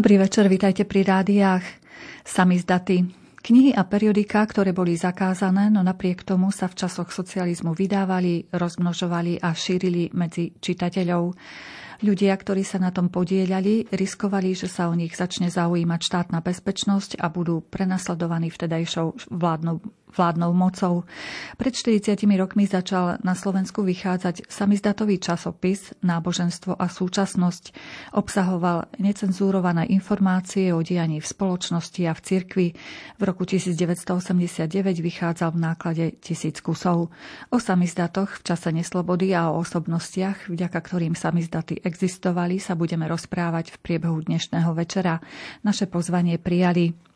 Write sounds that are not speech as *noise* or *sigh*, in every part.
Dobrý večer, vítajte pri rádiách. Samizdaty. Knihy a periodika, ktoré boli zakázané, no napriek tomu sa v časoch socializmu vydávali, rozmnožovali a šírili medzi čitateľov. Ľudia, ktorí sa na tom podielali, riskovali, že sa o nich začne zaujímať štátna bezpečnosť a budú prenasledovaní vtedajšou vládnou vládnou mocou. Pred 40 rokmi začal na Slovensku vychádzať samizdatový časopis Náboženstvo a súčasnosť. Obsahoval necenzúrované informácie o dianí v spoločnosti a v cirkvi. V roku 1989 vychádzal v náklade tisíc kusov. O samizdatoch v čase neslobody a o osobnostiach, vďaka ktorým samizdaty existovali, sa budeme rozprávať v priebehu dnešného večera. Naše pozvanie prijali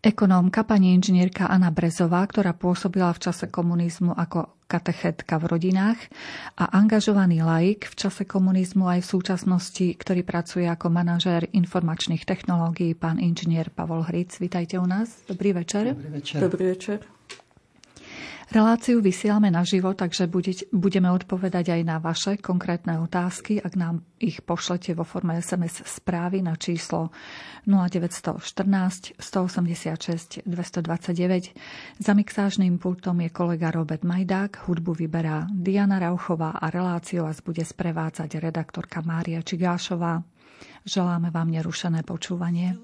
Ekonómka pani inžinierka Anna Brezová, ktorá pôsobila v čase komunizmu ako katechetka v rodinách a angažovaný laik v čase komunizmu aj v súčasnosti, ktorý pracuje ako manažér informačných technológií, pán inžinier Pavol Hric. Vítajte u nás. Dobrý večer. Dobrý večer. Dobrý večer. Reláciu vysielame naživo, takže budeme odpovedať aj na vaše konkrétne otázky, ak nám ich pošlete vo forme SMS správy na číslo 0914 186 229. Za mixážným pultom je kolega Robert Majdák, hudbu vyberá Diana Rauchová a reláciu vás bude sprevádzať redaktorka Mária Čigášová. Želáme vám nerušené počúvanie.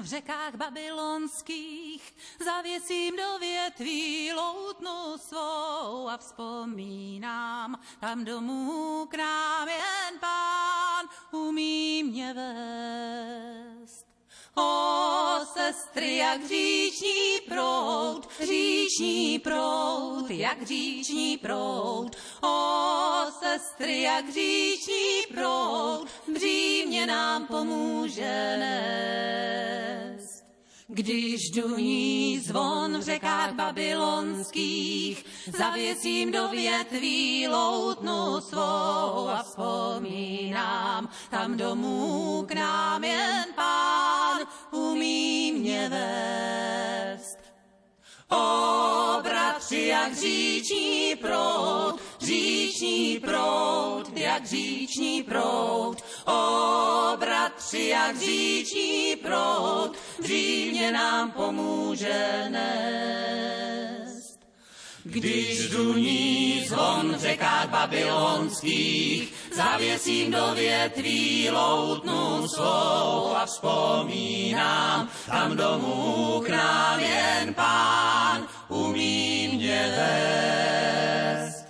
V řekách babylonských, zavěsím do větví loutnu svou a vzpomínám, tam domů k nám jen pán umí mě vést. O sestry, jak říční prout, říční prout, jak říční prout. O sestry, jak říční prout, břímě nám pomůže nést. Když duní zvon v řekách babylonských, zavěsím do větví loutnu svou a vzpomínám, tam domů k nám jen pán umí mě vést. O bratři, jak říční prout, říční prout, jak říční prout. O bratři, jak říční prout, dřív nám pomůže nést. Když duní zvon v řekách babylonských, zavěsím do větví loutnu svou a vzpomínám, tam domů k nám jen pán umí mě vést.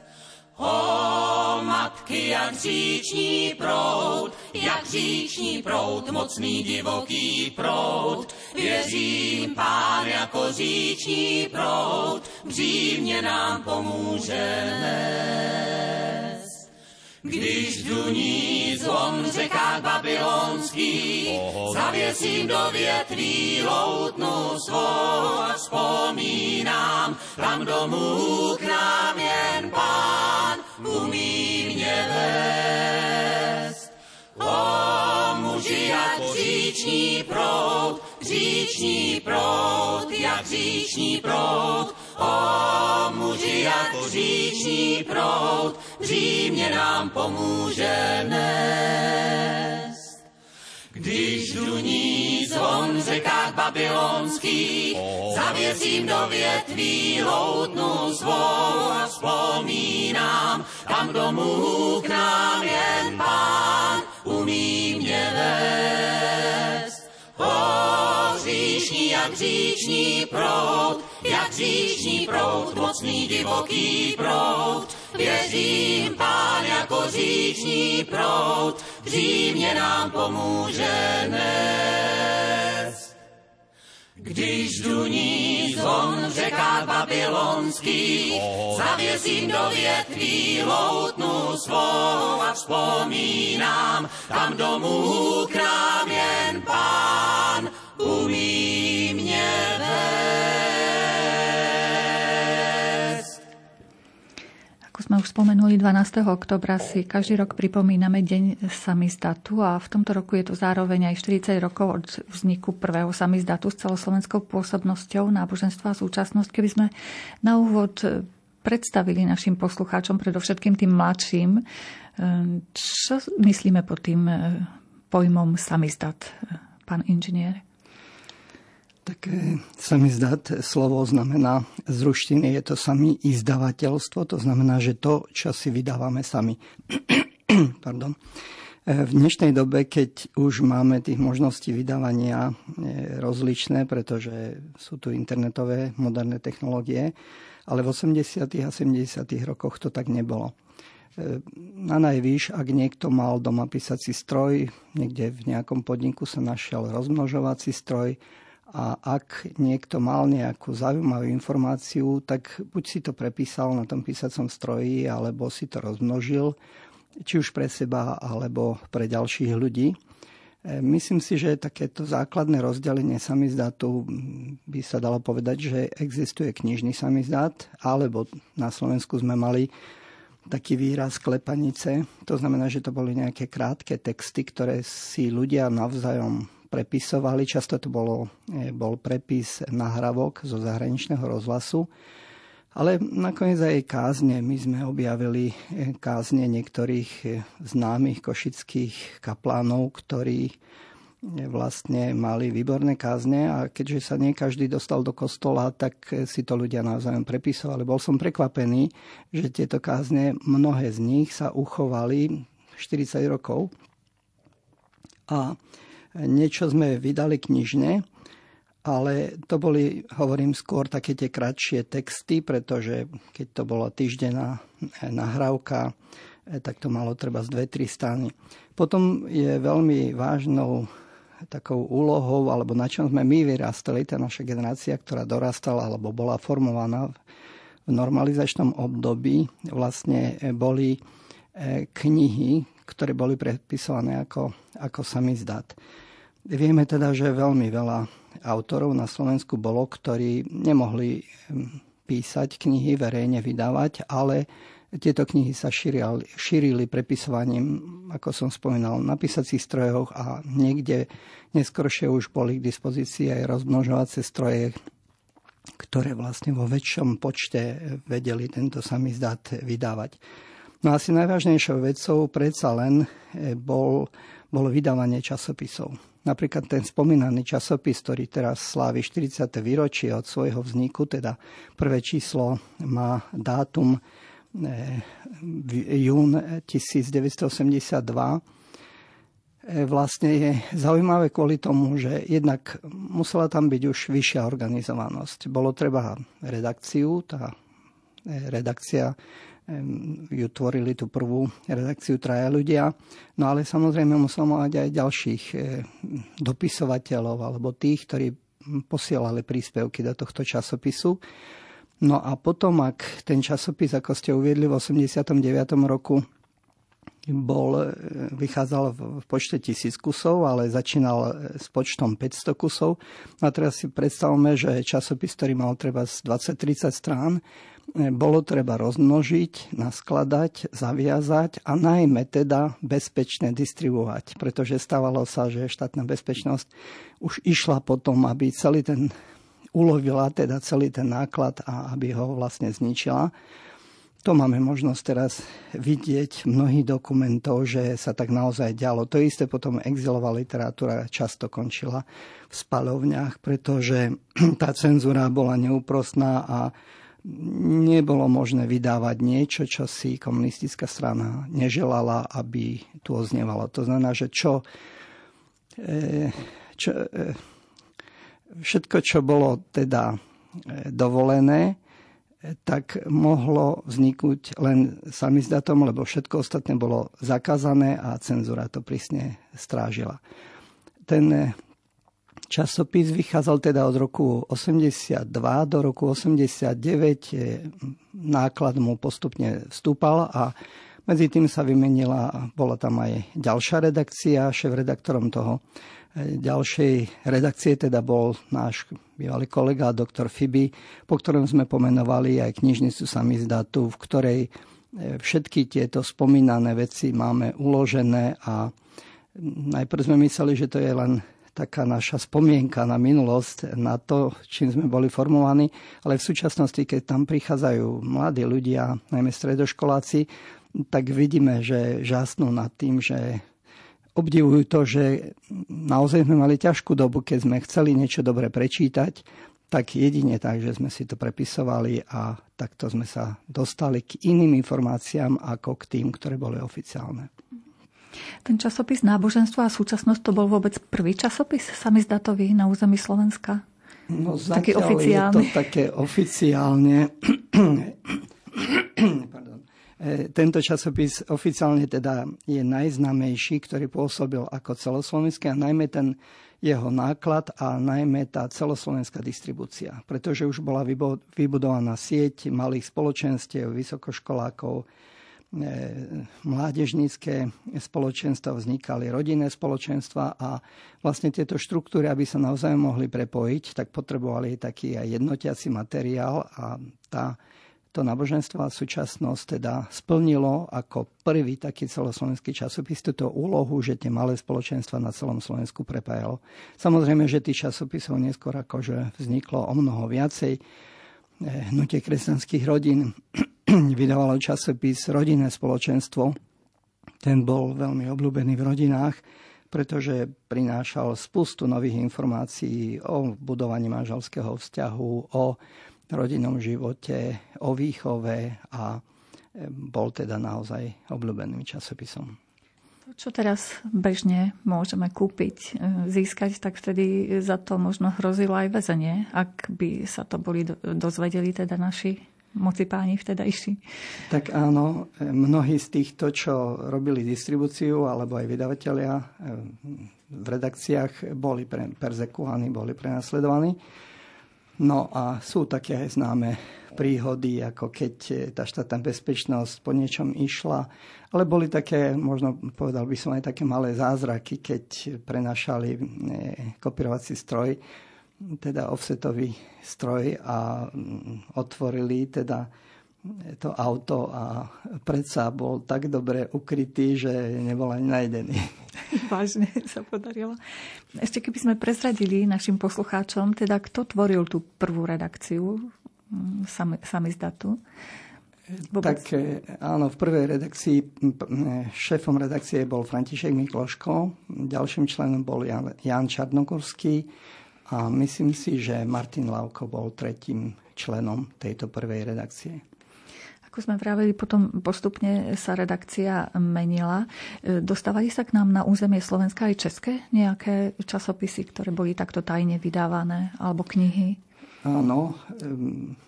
O matky, jak říční prout, jak říční prout, mocný divoký prout. Věřím, pán jako říční prout, břívně nám pomůže nést. Když duní zvon v řekách babylonských, zavěsím do větví loutnu svou a vzpomínám, tam domů k nám jen pán umí mě vést. O muži jak říční prout, říční prout, jak říční prout, o muži jak říční prout, břímě nám pomůže nést. Když duní zvon v řekách babylonských, zavěsím do větví loutnu svou a vzpomínám, tam domů k nám jen pán umí mě vést. O říšní jak říční prout, jak říční prout, mocný divoký prout, Věřím, pán jako říční prout, břímě nám pomůže nést. Když duní zvon v řekách babylonských, zavěsím do větví loutnu svou a vzpomínám, tam domů k nám jen pán umí sme už spomenuli, 12. oktobra si každý rok pripomíname Deň samizdatu a v tomto roku je to zároveň aj 40 rokov od vzniku prvého samizdatu s celoslovenskou pôsobnosťou náboženstva a súčasnosť. Keby sme na úvod predstavili našim poslucháčom, predovšetkým tým mladším, čo myslíme pod tým pojmom samizdat, pán inžinier? Tak samizdat slovo znamená z ruštiny je to samý izdavateľstvo, to znamená, že to, čo si vydávame sami. *clears throat* Pardon. V dnešnej dobe, keď už máme tých možností vydávania rozličné, pretože sú tu internetové moderné technológie, ale v 80. a 70. rokoch to tak nebolo. Na najvýš, ak niekto mal doma písací stroj, niekde v nejakom podniku sa našiel rozmnožovací stroj, a ak niekto mal nejakú zaujímavú informáciu, tak buď si to prepísal na tom písacom stroji, alebo si to rozmnožil, či už pre seba, alebo pre ďalších ľudí. E, myslím si, že takéto základné rozdelenie samizdátu by sa dalo povedať, že existuje knižný samizdát, alebo na Slovensku sme mali taký výraz klepanice. To znamená, že to boli nejaké krátke texty, ktoré si ľudia navzájom prepisovali. Často to bolo, e, bol prepis nahrávok zo zahraničného rozhlasu. Ale nakoniec aj kázne. My sme objavili e, kázne niektorých e, známych košických kaplánov, ktorí vlastne mali výborné kázne a keďže sa nie každý dostal do kostola, tak si to ľudia navzájom prepisovali. Bol som prekvapený, že tieto kázne, mnohé z nich sa uchovali 40 rokov. A Niečo sme vydali knižne, ale to boli, hovorím skôr, také tie kratšie texty, pretože keď to bola týždenná nahrávka, eh, tak to malo treba z dve, tri strany. Potom je veľmi vážnou takou úlohou, alebo na čom sme my vyrastali, tá naša generácia, ktorá dorastala alebo bola formovaná v normalizačnom období, vlastne boli eh, knihy, ktoré boli predpisované ako, ako samizdat. Vieme teda, že veľmi veľa autorov na Slovensku bolo, ktorí nemohli písať knihy, verejne vydávať, ale tieto knihy sa šírili, šírili prepisovaním, ako som spomínal, na písacích strojoch a niekde neskôršie už boli k dispozícii aj rozmnožovacie stroje, ktoré vlastne vo väčšom počte vedeli tento samizdat vydávať. No asi najvážnejšou vecou predsa len e, bol, bolo vydávanie časopisov. Napríklad ten spomínaný časopis, ktorý teraz slávi 40. výročie od svojho vzniku, teda prvé číslo má dátum eh, jún 1982, eh, vlastne je zaujímavé kvôli tomu, že jednak musela tam byť už vyššia organizovanosť. Bolo treba redakciu, tá redakcia ju tvorili tú prvú redakciu traja ľudia. No ale samozrejme musel mať aj ďalších e, dopisovateľov alebo tých, ktorí posielali príspevky do tohto časopisu. No a potom, ak ten časopis, ako ste uviedli v 89. roku, bol, e, vychádzal v počte tisíc kusov, ale začínal e, s počtom 500 kusov. No a teraz si predstavme, že časopis, ktorý mal treba z 20-30 strán, bolo treba rozmnožiť, naskladať, zaviazať a najmä teda bezpečne distribuovať, pretože stávalo sa, že štátna bezpečnosť už išla potom, aby celý ten ulovila teda celý ten náklad a aby ho vlastne zničila. To máme možnosť teraz vidieť mnohých dokumentov, že sa tak naozaj dialo. To isté potom exilová literatúra často končila v spalovniach, pretože *clears throat* tá cenzúra bola neúprostná a nebolo možné vydávať niečo, čo si komunistická strana neželala, aby tu oznievalo. To znamená, že čo, e, čo e, všetko, čo bolo teda e, dovolené, tak mohlo vzniknúť len samizdatom, lebo všetko ostatné bolo zakázané a cenzúra to prísne strážila. Ten Časopis vychádzal teda od roku 82 do roku 89. Náklad mu postupne vstúpal a medzi tým sa vymenila, bola tam aj ďalšia redakcia. Šéf-redaktorom toho ďalšej redakcie teda bol náš bývalý kolega, doktor Fibi, po ktorom sme pomenovali aj knižnicu samizdatu, v ktorej e, všetky tieto spomínané veci máme uložené a najprv sme mysleli, že to je len taká naša spomienka na minulosť, na to, čím sme boli formovaní, ale v súčasnosti, keď tam prichádzajú mladí ľudia, najmä stredoškoláci, tak vidíme, že žasnú nad tým, že obdivujú to, že naozaj sme mali ťažkú dobu, keď sme chceli niečo dobre prečítať, tak jedine tak, že sme si to prepisovali a takto sme sa dostali k iným informáciám ako k tým, ktoré boli oficiálne. Ten časopis Náboženstvo a súčasnosť to bol vôbec prvý časopis samizdatový na území Slovenska? No taký oficiálny. je to také oficiálne. *clears throat* Pardon. E, tento časopis oficiálne teda je najznámejší, ktorý pôsobil ako celoslovenský a najmä ten jeho náklad a najmä tá celoslovenská distribúcia. Pretože už bola vybudovaná sieť malých spoločenstiev, vysokoškolákov, e, mládežnícke spoločenstva, vznikali rodinné spoločenstva a vlastne tieto štruktúry, aby sa naozaj mohli prepojiť, tak potrebovali taký aj jednotiaci materiál a tá to náboženstvo a súčasnosť teda splnilo ako prvý taký celoslovenský časopis túto úlohu, že tie malé spoločenstva na celom Slovensku prepájalo. Samozrejme, že tých časopisov neskôr akože vzniklo o mnoho viacej. Eh, hnutie kresťanských rodín *clears throat* vydávalo časopis Rodinné spoločenstvo. Ten bol veľmi obľúbený v rodinách, pretože prinášal spustu nových informácií o budovaní manželského vzťahu, o rodinnom živote, o výchove a e, bol teda naozaj obľúbeným časopisom. To, čo teraz bežne môžeme kúpiť, e, získať, tak vtedy za to možno hrozilo aj väzenie, ak by sa to boli dozvedeli teda naši moci páni vtedajší. Tak áno, e, mnohí z týchto, čo robili distribúciu, alebo aj vydavatelia v redakciách, boli pre, perzekovaní, boli prenasledovaní. No a sú také známe príhody, ako keď tá štátna bezpečnosť po niečom išla. Ale boli také, možno povedal by som aj také malé zázraky, keď prenašali e, kopírovací stroj, teda offsetový stroj a mm, otvorili teda to auto a predsa bol tak dobre ukrytý, že nebol ani najdený. *laughs* Vážne sa podarilo. Ešte keby sme prezradili našim poslucháčom, teda kto tvoril tú prvú redakciu mm, samizdatú? Vôbec? Tak e, áno, v prvej redakcii šéfom redakcie bol František Mikloško, ďalším členom bol Jan, Jan Čarnogorský a myslím si, že Martin Lavko bol tretím členom tejto prvej redakcie. Ako sme vraveli, potom postupne sa redakcia menila. E, dostávali sa k nám na územie Slovenska aj české nejaké časopisy, ktoré boli takto tajne vydávané, alebo knihy? Áno,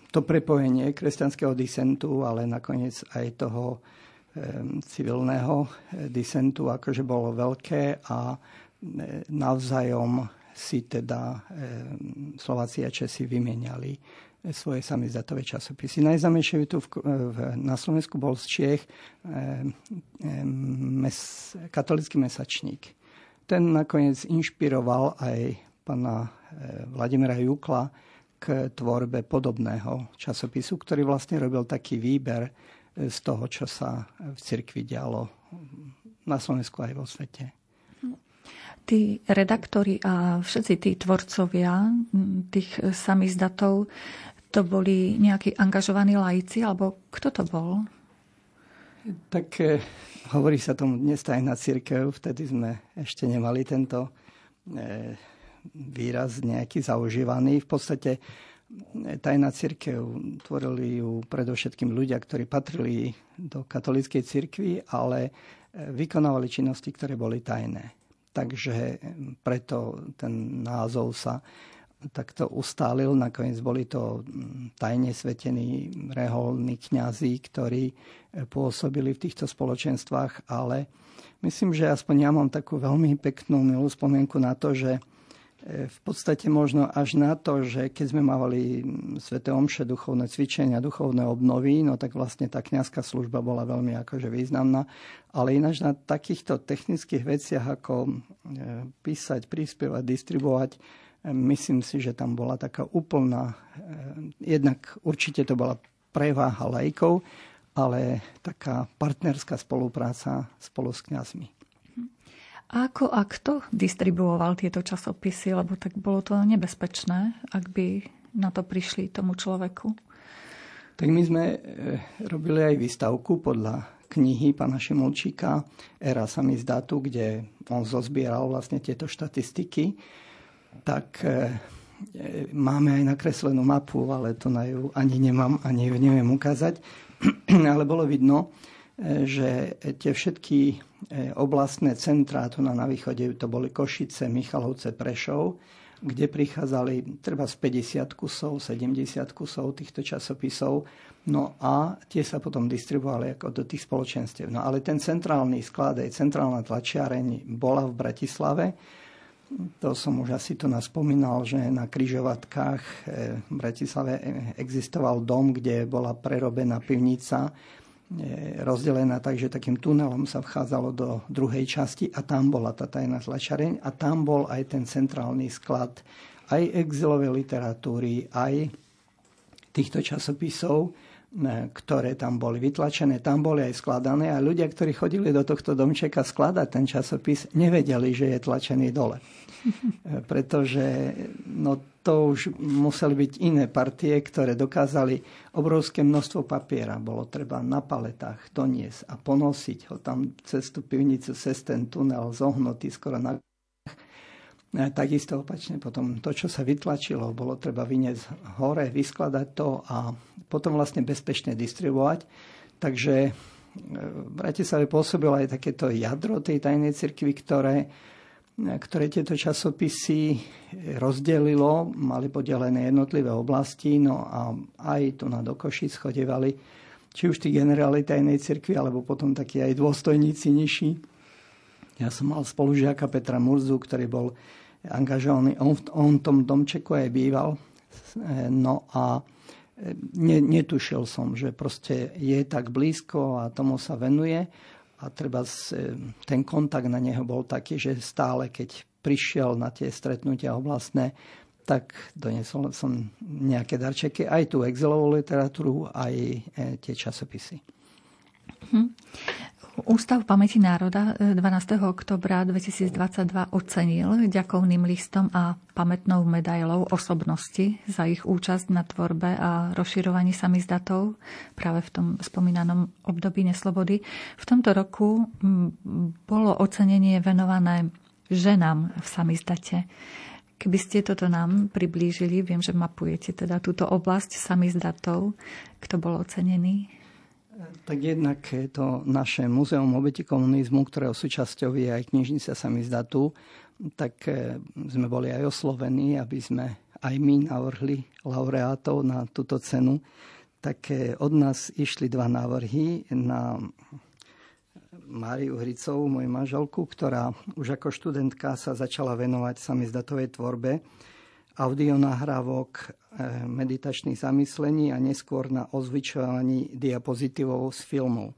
to prepojenie kresťanského disentu, ale nakoniec aj toho civilného e, disentu, akože bolo veľké a e, navzájom si teda Slováci a Česi vymieniali svoje samizdatové časopisy. Najznámejšie tu v, v, na Slovensku bol z Čiech e, mes, katolický mesačník. Ten nakoniec inšpiroval aj pana e, Vladimira Jukla k tvorbe podobného časopisu, ktorý vlastne robil taký výber z toho, čo sa v cirkvi dialo na Slovensku aj vo svete. Tí redaktori a všetci tí tvorcovia tých samizdatov to boli nejakí angažovaní laici, alebo kto to bol? Tak eh, hovorí sa tomu dnes tajná církev, vtedy sme ešte nemali tento eh, výraz nejaký zaužívaný. V podstate eh, tajná církev tvorili ju predovšetkým ľudia, ktorí patrili do katolíckej církvy, ale vykonávali činnosti, ktoré boli tajné. Takže preto ten názov sa takto ustálil. Nakoniec boli to mm, tajne svetení reholní kňazí, ktorí e, pôsobili v týchto spoločenstvách, ale myslím, že aspoň ja mám takú veľmi peknú, milú spomienku na to, že e, v podstate možno až na to, že keď sme mávali mm, Svete Omše, duchovné cvičenia, duchovné obnovy, no tak vlastne tá kňazská služba bola veľmi akože významná. Ale ináč na takýchto technických veciach, ako e, písať, prispievať, distribuovať, Myslím si, že tam bola taká úplná, eh, jednak určite to bola preváha lajkov, ale taká partnerská spolupráca spolu s kňazmi. Ako a kto distribuoval tieto časopisy? Lebo tak bolo to nebezpečné, ak by na to prišli tomu človeku. Tak my sme eh, robili aj výstavku podľa knihy pána Šimulčíka Era datu, kde on zozbieral vlastne tieto štatistiky, tak e, máme aj nakreslenú mapu, ale to na ju ani nemám, ani ju neviem ukázať. *clears throat* ale bolo vidno, že tie všetky oblastné centrá tu na, na východe, to boli Košice, Michalovce, Prešov, kde prichádzali treba z 50 kusov, 70 kusov týchto časopisov. No a tie sa potom distribuovali ako do tých spoločenstiev. No ale ten centrálny sklad, aj centrálna tlačiareň bola v Bratislave. To som už asi tu nás spomínal, že na kryžovatkách eh, v Bratislave eh, existoval dom, kde bola prerobená pivnica, rozdelená tak, že takým tunelom sa vchádzalo do druhej časti a tam bola tá tajná tlačareň a tam bol aj ten centrálny sklad aj exilovej literatúry, aj týchto časopisov, ktoré tam boli vytlačené, tam boli aj skladané a ľudia, ktorí chodili do tohto domčeka skladať ten časopis, nevedeli, že je tlačený dole. *laughs* Pretože no, to už museli byť iné partie, ktoré dokázali obrovské množstvo papiera. Bolo treba na paletách doniesť a ponosiť ho tam cez tú pivnicu, cez ten tunel zohnutý skoro na Takisto opačne potom to, čo sa vytlačilo, bolo treba vyniesť hore, vyskladať to a potom vlastne bezpečne distribuovať. Takže e, v Bratislave pôsobilo aj takéto jadro tej tajnej cirkvi, ktoré ktoré tieto časopisy rozdelilo, mali podelené jednotlivé oblasti, no a aj tu na Dokošic chodevali či už tí generáli tajnej cirkvi, alebo potom takí aj dôstojníci nižší. Ja som mal spolužiaka Petra Murzu, ktorý bol angažovaný, on, on v tom domčeku aj býval. No a ne, netušil som, že proste je tak blízko a tomu sa venuje a treba ten kontakt na neho bol taký, že stále, keď prišiel na tie stretnutia oblastné, tak donesol som nejaké darčeky, aj tú exilovú literatúru, aj e, tie časopisy. Hm. Ústav pamäti národa 12. E, oktobra 2022 ocenil ďakovným listom a pamätnou medailou osobnosti za ich účasť na tvorbe a rozširovaní samizdatov práve v tom spomínanom období neslobody. V tomto roku bolo ocenenie venované ženám v samizdate. Keby ste toto nám priblížili, viem, že mapujete teda túto oblasť samizdatov, kto bol ocenený? Tak jednak je to naše Múzeum obeti komunizmu, ktorého súčasťou je aj knižnica Samizdatu, tak e, sme boli aj oslovení, aby sme aj my navrhli laureátov na túto cenu. Tak e, od nás išli dva návrhy na Máriu Hricovú, moju manželku, ktorá už ako študentka sa začala venovať samizdatovej tvorbe audionahrávok, eh, meditačných zamyslení a neskôr na ozvučovaní diapozitívov z filmov.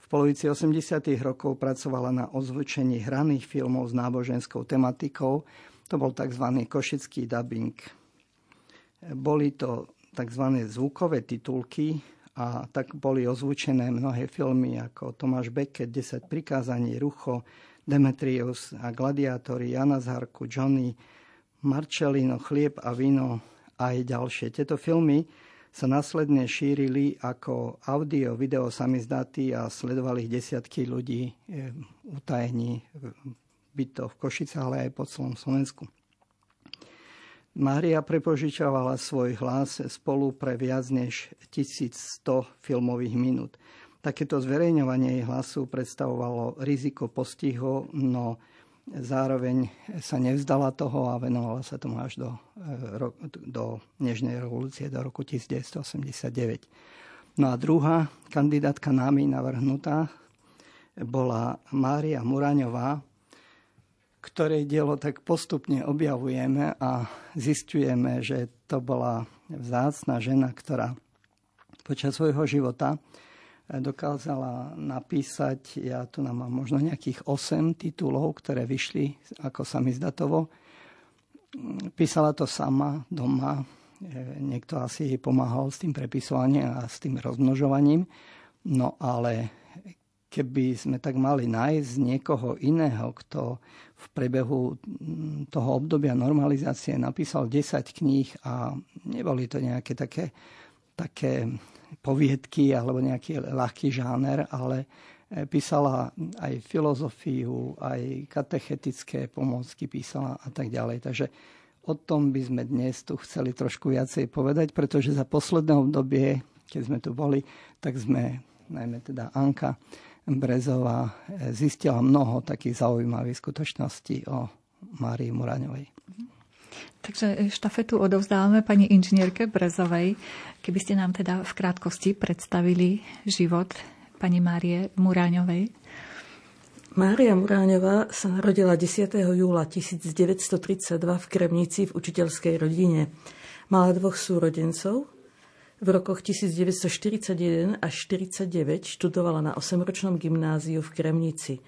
V polovici 80. rokov pracovala na ozvučení hraných filmov s náboženskou tematikou. To bol tzv. košický dubbing. Boli to tzv. zvukové titulky a tak boli ozvučené mnohé filmy ako Tomáš Beckett, 10 prikázaní, Rucho, Demetrius a Gladiátori, Jana Zharku, Johnny, Marcelino, Chlieb a víno a aj ďalšie. Tieto filmy sa následne šírili ako audio, video samizdaty a sledovali ich desiatky ľudí e, utajení byť to v Košice, ale aj po celom Slovensku. Mária prepožičovala svoj hlas spolu pre viac než 1100 filmových minút. Takéto zverejňovanie jej hlasu predstavovalo riziko postihu, no Zároveň sa nevzdala toho a venovala sa tomu až do, e, do Nežnej revolúcie, do roku 1989. No a druhá kandidátka nami navrhnutá bola Mária Muraňová, ktorej dielo tak postupne objavujeme a zistujeme, že to bola vzácna žena, ktorá počas svojho života dokázala napísať, ja tu nám mám možno nejakých 8 titulov, ktoré vyšli ako samizdatovo. Písala to sama doma, e, niekto asi jej pomáhal s tým prepisovaním a s tým rozmnožovaním. No ale keby sme tak mali nájsť niekoho iného, kto v prebehu toho obdobia normalizácie napísal 10 kníh a neboli to nejaké také také poviedky alebo nejaký ľahký žáner, ale e, písala aj filozofiu, aj katechetické pomôcky písala a tak ďalej. Takže o tom by sme dnes tu chceli trošku viacej povedať, pretože za posledné obdobie, keď sme tu boli, tak sme, najmä teda Anka Brezová, e, zistila mnoho takých zaujímavých skutočností o Márii Muraňovej. Takže štafetu odovzdávame pani inžinierke Brezovej. Keby ste nám teda v krátkosti predstavili život pani Márie Muráňovej. Mária Muráňová sa narodila 10. júla 1932 v Kremnici v učiteľskej rodine. Mala dvoch súrodencov. V rokoch 1941 až 1949 študovala na 8-ročnom gymnáziu v Kremnici.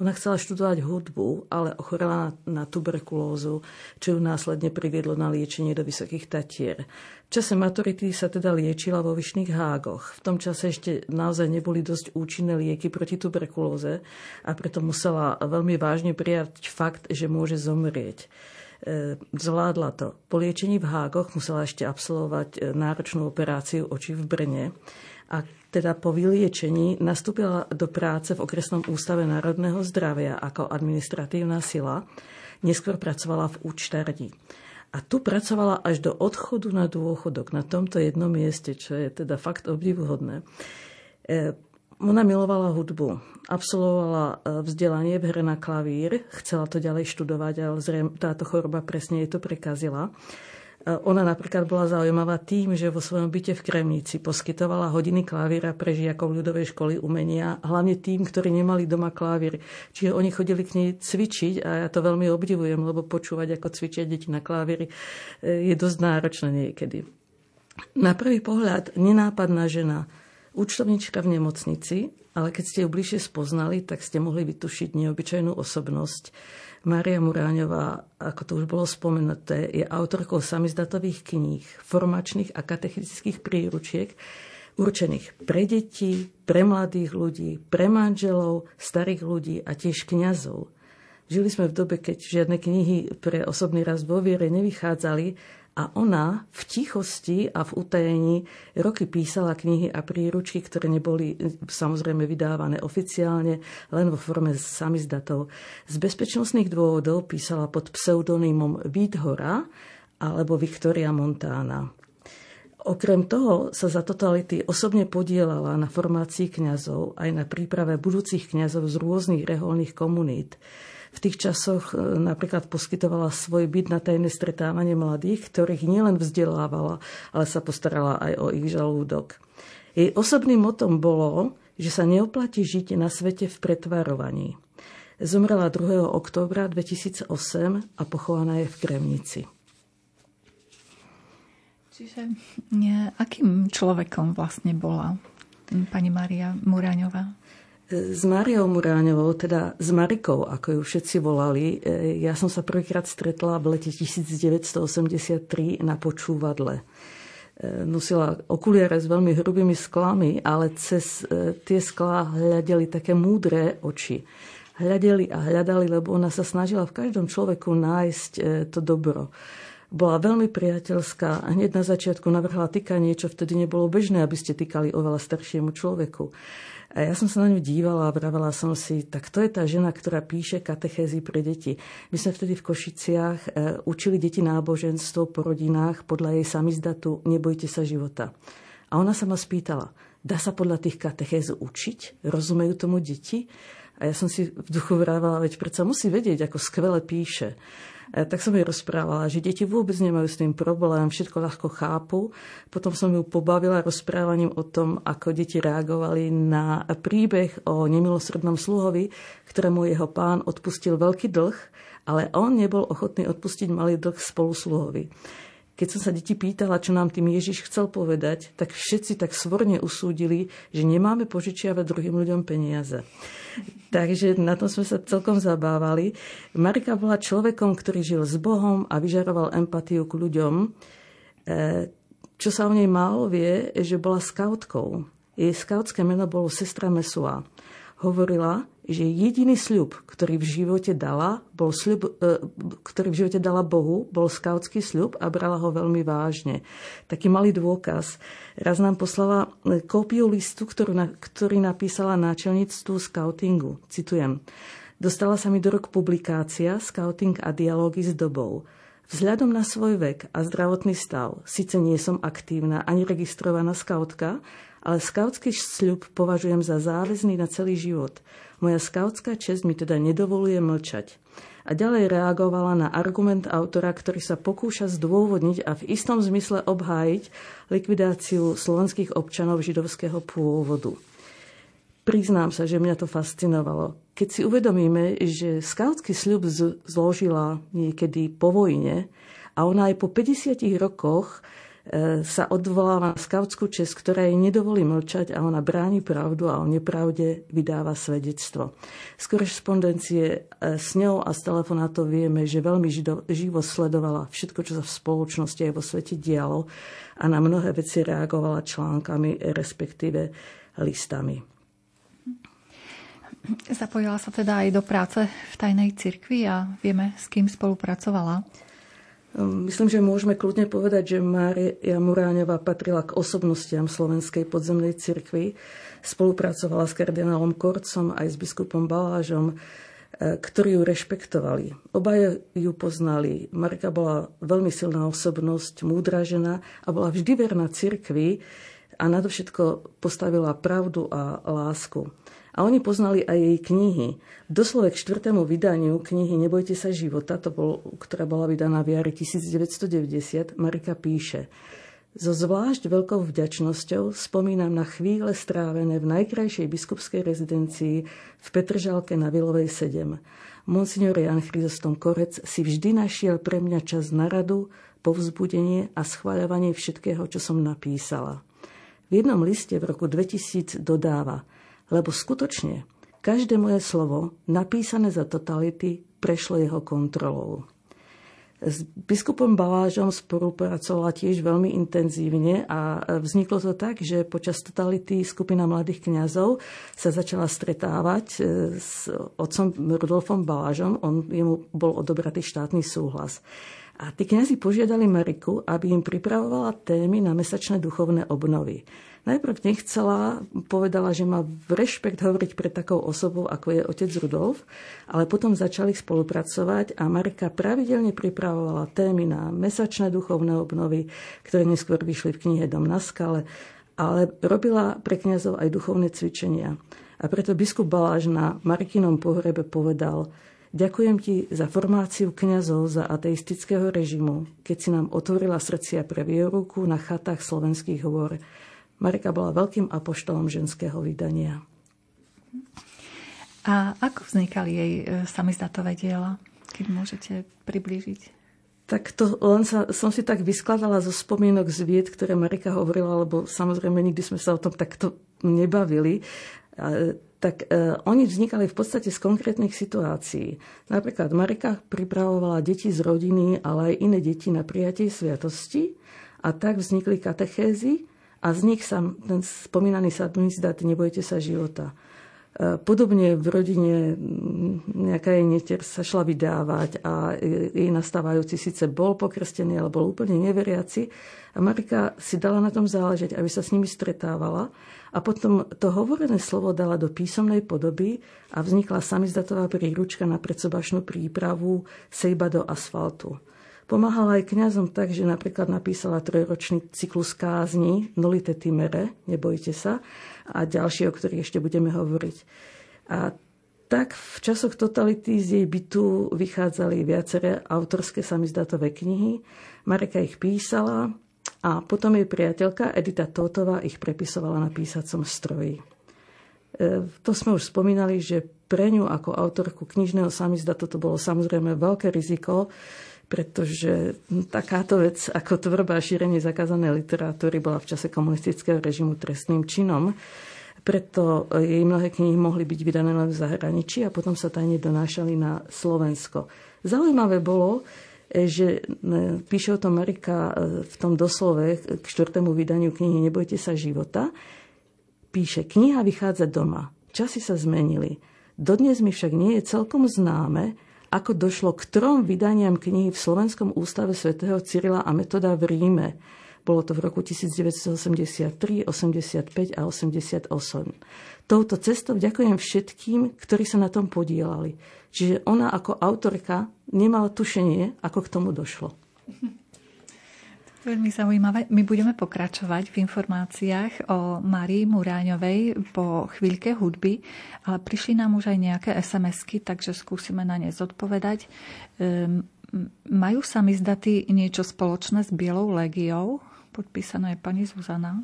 Ona chcela študovať hudbu, ale ochorela na, na tuberkulózu, čo ju následne priviedlo na liečenie do Vysokých Tatier. V čase maturity sa teda liečila vo Vyšných hágoch. V tom čase ešte naozaj neboli dosť účinné lieky proti tuberkulóze a preto musela veľmi vážne prijať fakt, že môže zomrieť e, zvládla to. Po liečení v Hágoch musela ešte absolvovať e, náročnú operáciu očí v Brne a teda po vyliečení nastúpila do práce v okresnom ústave národného zdravia ako administratívna sila. Neskôr pracovala v účtarni. A tu pracovala až do odchodu na dôchodok, na tomto jednom mieste, čo je teda fakt obdivuhodné. E, ona milovala hudbu, absolvovala e, vzdelanie v hre na klavír, chcela to ďalej študovať, ale zrejme táto choroba presne jej to prekazila. E, ona napríklad bola zaujímavá tým, že vo svojom byte v Kremnici poskytovala hodiny klavíra pre žiakov ľudovej školy umenia, hlavne tým, ktorí nemali doma klavír. Čiže oni chodili k nej cvičiť a ja to veľmi obdivujem, lebo počúvať, ako cvičia deti na klavíri, e, je dosť náročné niekedy. Na prvý pohľad nenápadná žena, účtovnička v nemocnici, ale keď ste ju bližšie spoznali, tak ste mohli vytušiť neobyčajnú osobnosť Mária Muráňová, ako to už bolo spomenuté, je autorkou samizdatových kníh, formačných a katechetických príručiek, určených pre deti, pre mladých ľudí, pre manželov, starých ľudí a tiež kňazov. Žili sme v dobe, keď žiadne knihy pre osobný rast vo viere nevychádzali a ona v tichosti a v utajení roky písala knihy a príručky, ktoré neboli samozrejme vydávané oficiálne, len vo forme samizdatov. Z bezpečnostných dôvodov písala pod pseudonymom Víthora alebo Viktoria Montana. Okrem toho sa za totality osobne podielala na formácii kňazov aj na príprave budúcich kňazov z rôznych reholných komunít. V tých časoch e, napríklad poskytovala svoj byt na tajné stretávanie mladých, ktorých nielen vzdelávala, ale sa postarala aj o ich žalúdok. Jej osobným motom bolo, že sa neoplatí žiť na svete v pretvarovaní. Zomrela 2. októbra 2008 a pochovaná je v Kremnici. Čiže nie, akým človekom vlastne bola pani Maria Muraňová? S Mariou Muráňovou, teda s Marikou, ako ju všetci volali, e, ja som sa prvýkrát stretla v lete 1983 na počúvadle. E, nosila okuliare s veľmi hrubými sklami, ale cez e, tie sklá hľadeli také múdre oči. Hľadeli a hľadali, lebo ona sa snažila v každom človeku nájsť to dobro bola veľmi priateľská a hneď na začiatku navrhla týkanie, čo vtedy nebolo bežné, aby ste týkali oveľa staršiemu človeku. A ja som sa na ňu dívala a vravela som si, tak to je tá žena, ktorá píše katechézy pre deti. My sme vtedy v Košiciach e, učili deti náboženstvo po rodinách podľa jej samizdatu Nebojte sa života. A ona sa ma spýtala, dá sa podľa tých katechéz učiť? Rozumejú tomu deti? A ja som si v duchu vrávala, veď predsa musí vedieť, ako skvele píše. E, tak som jej rozprávala, že deti vôbec nemajú s tým problém, všetko ľahko chápu. Potom som ju pobavila rozprávaním o tom, ako deti reagovali na príbeh o nemilosrdnom sluhovi, ktorému jeho pán odpustil veľký dlh, ale on nebol ochotný odpustiť malý dlh spolusluhovi. Keď som sa deti pýtala, čo nám tým Ježiš chcel povedať, tak všetci tak svorne usúdili, že nemáme požičiavať druhým ľuďom peniaze. Takže na tom sme sa celkom zabávali. Marika bola človekom, ktorý žil s Bohom a vyžaroval empatiu k ľuďom. E, čo sa o nej málo vie, že bola skautkou. Jej skautské meno bolo sestra Mesua. hovorila, že jediný sľub, ktorý v živote dala, bol sľub, e, ktorý v živote dala Bohu, bol skautský sľub a brala ho veľmi vážne. Taký malý dôkaz. Raz nám poslala e, kópiu listu, ktorú, ktorý napísala náčelníctvu skautingu. Citujem. Dostala sa mi do rok publikácia Scouting a dialógy s dobou. Vzhľadom na svoj vek a zdravotný stav, síce nie som aktívna ani registrovaná skautka, ale skautský sľub považujem za záväzný na celý život – moja skautská čest mi teda nedovoluje mlčať. A ďalej reagovala na argument autora, ktorý sa pokúša zdôvodniť a v istom zmysle obhájiť likvidáciu slovenských občanov židovského pôvodu. Priznám sa, že mňa to fascinovalo. Keď si uvedomíme, že skautský sľub zložila niekedy po vojne a ona aj po 50 rokoch sa odvoláva na skautskú čest, ktorá jej nedovolí mlčať a ona bráni pravdu a o nepravde vydáva svedectvo. Z korešpondencie e, s ňou a z telefonátov vieme, že veľmi živo sledovala všetko, čo sa v spoločnosti aj vo svete dialo a na mnohé veci reagovala článkami, respektíve listami. Zapojila sa teda aj do práce v tajnej cirkvi a vieme, s kým spolupracovala. Ehm, myslím, že môžeme kľudne povedať, že Mária Muráňová patrila k osobnostiam Slovenskej podzemnej cirkvi. Spolupracovala s kardinálom Korcom aj s biskupom Balážom, e, ktorí ju rešpektovali. Obaja ju poznali. Marika bola veľmi silná osobnosť, múdra žena a bola vždy verná cirkvi a nadovšetko postavila pravdu a lásku. A oni poznali aj jej knihy. Doslove k štvrtému vydaniu knihy Nebojte sa života, to bol, ktorá bola vydaná v jari 1990, Marika píše So zvlášť veľkou vďačnosťou spomínam na chvíle strávené v najkrajšej biskupskej rezidencii v Petržalke na Vilovej 7. Monsignor Jan Chryzostom Korec si vždy našiel pre mňa čas na radu, povzbudenie a schváľovanie všetkého, čo som napísala. V jednom liste v roku 2000 dodáva – lebo skutočne každé moje slovo, napísané za totality, prešlo jeho kontrolou. S biskupom Balážom spolupracovala tiež veľmi intenzívne a vzniklo to tak, že počas totality skupina mladých kňazov sa začala stretávať e, s otcom Rudolfom Balážom. On, jemu bol odobratý štátny súhlas. A tí kňazi požiadali Mariku, aby im pripravovala témy na mesačné duchovné obnovy. Najprv nechcela, povedala, že má rešpekt hovoriť pred takou osobou, ako je otec Rudolf, ale potom začali spolupracovať a Marika pravidelne pripravovala témy na mesačné duchovné obnovy, ktoré neskôr vyšli v knihe Dom na skale, ale robila pre kňazov aj duchovné cvičenia. A preto biskup Baláž na Marikinom pohrebe povedal, Ďakujem ti za formáciu kňazov za ateistického režimu, keď si nám otvorila srdcia pre vieruku na chatách slovenských hôr. Marika bola veľkým apoštolom ženského vydania. A ako vznikali jej e, samizdatové diela, keď môžete priblížiť? Tak to len sa, som si tak vyskladala zo spomienok z vied, ktoré Marika hovorila, lebo samozrejme nikdy sme sa o tom takto nebavili. tak e, oni vznikali v podstate z konkrétnych situácií. Napríklad Marika pripravovala deti z rodiny, ale aj iné deti na prijatie sviatosti a tak vznikli katechézy, a z nich sa ten spomínaný sadmizdat Nebojte sa života. E, podobne v rodine nejaká jej netier sa šla vydávať a jej nastávajúci síce bol pokrstený, ale bol úplne neveriaci. A Marika si dala na tom záležať, aby sa s nimi stretávala a potom to hovorené slovo dala do písomnej podoby a vznikla samizdatová príručka na predsobašnú prípravu sejba do asfaltu. Pomáhala aj kňazom tak, že napríklad napísala trojročný cyklus kázni Nolite timere, nebojte sa, a ďalšie, o ktorých ešte budeme hovoriť. A tak v časoch totality z jej bytu vychádzali viaceré autorské samizdatové knihy. Mareka ich písala a potom jej priateľka Edita Tótová ich prepisovala na písacom stroji. E, to sme už spomínali, že pre ňu ako autorku knižného samizdatu to bolo samozrejme veľké riziko, pretože takáto vec ako tvorba a šírenie zakázanej literatúry bola v čase komunistického režimu trestným činom. Preto jej mnohé knihy mohli byť vydané len v zahraničí a potom sa tajne donášali na Slovensko. Zaujímavé bolo, že píše o tom Marika v tom doslove k štvrtému vydaniu knihy Nebojte sa života. Píše, kniha vychádza doma. Časy sa zmenili. Dodnes mi však nie je celkom známe, ako došlo k trom vydaniam knihy v Slovenskom ústave svätého Cyrila a Metoda v Ríme. Bolo to v roku 1983, 85 a 88. Touto cestou ďakujem všetkým, ktorí sa na tom podielali. Čiže ona ako autorka nemala tušenie, ako k tomu došlo. Veľmi zaujímavé. My budeme pokračovať v informáciách o Marii Muráňovej po chvíľke hudby, ale prišli nám už aj nejaké SMS-ky, takže skúsime na ne zodpovedať. Um, majú sami zdaty niečo spoločné s Bielou legiou? Podpísaná je pani Zuzana.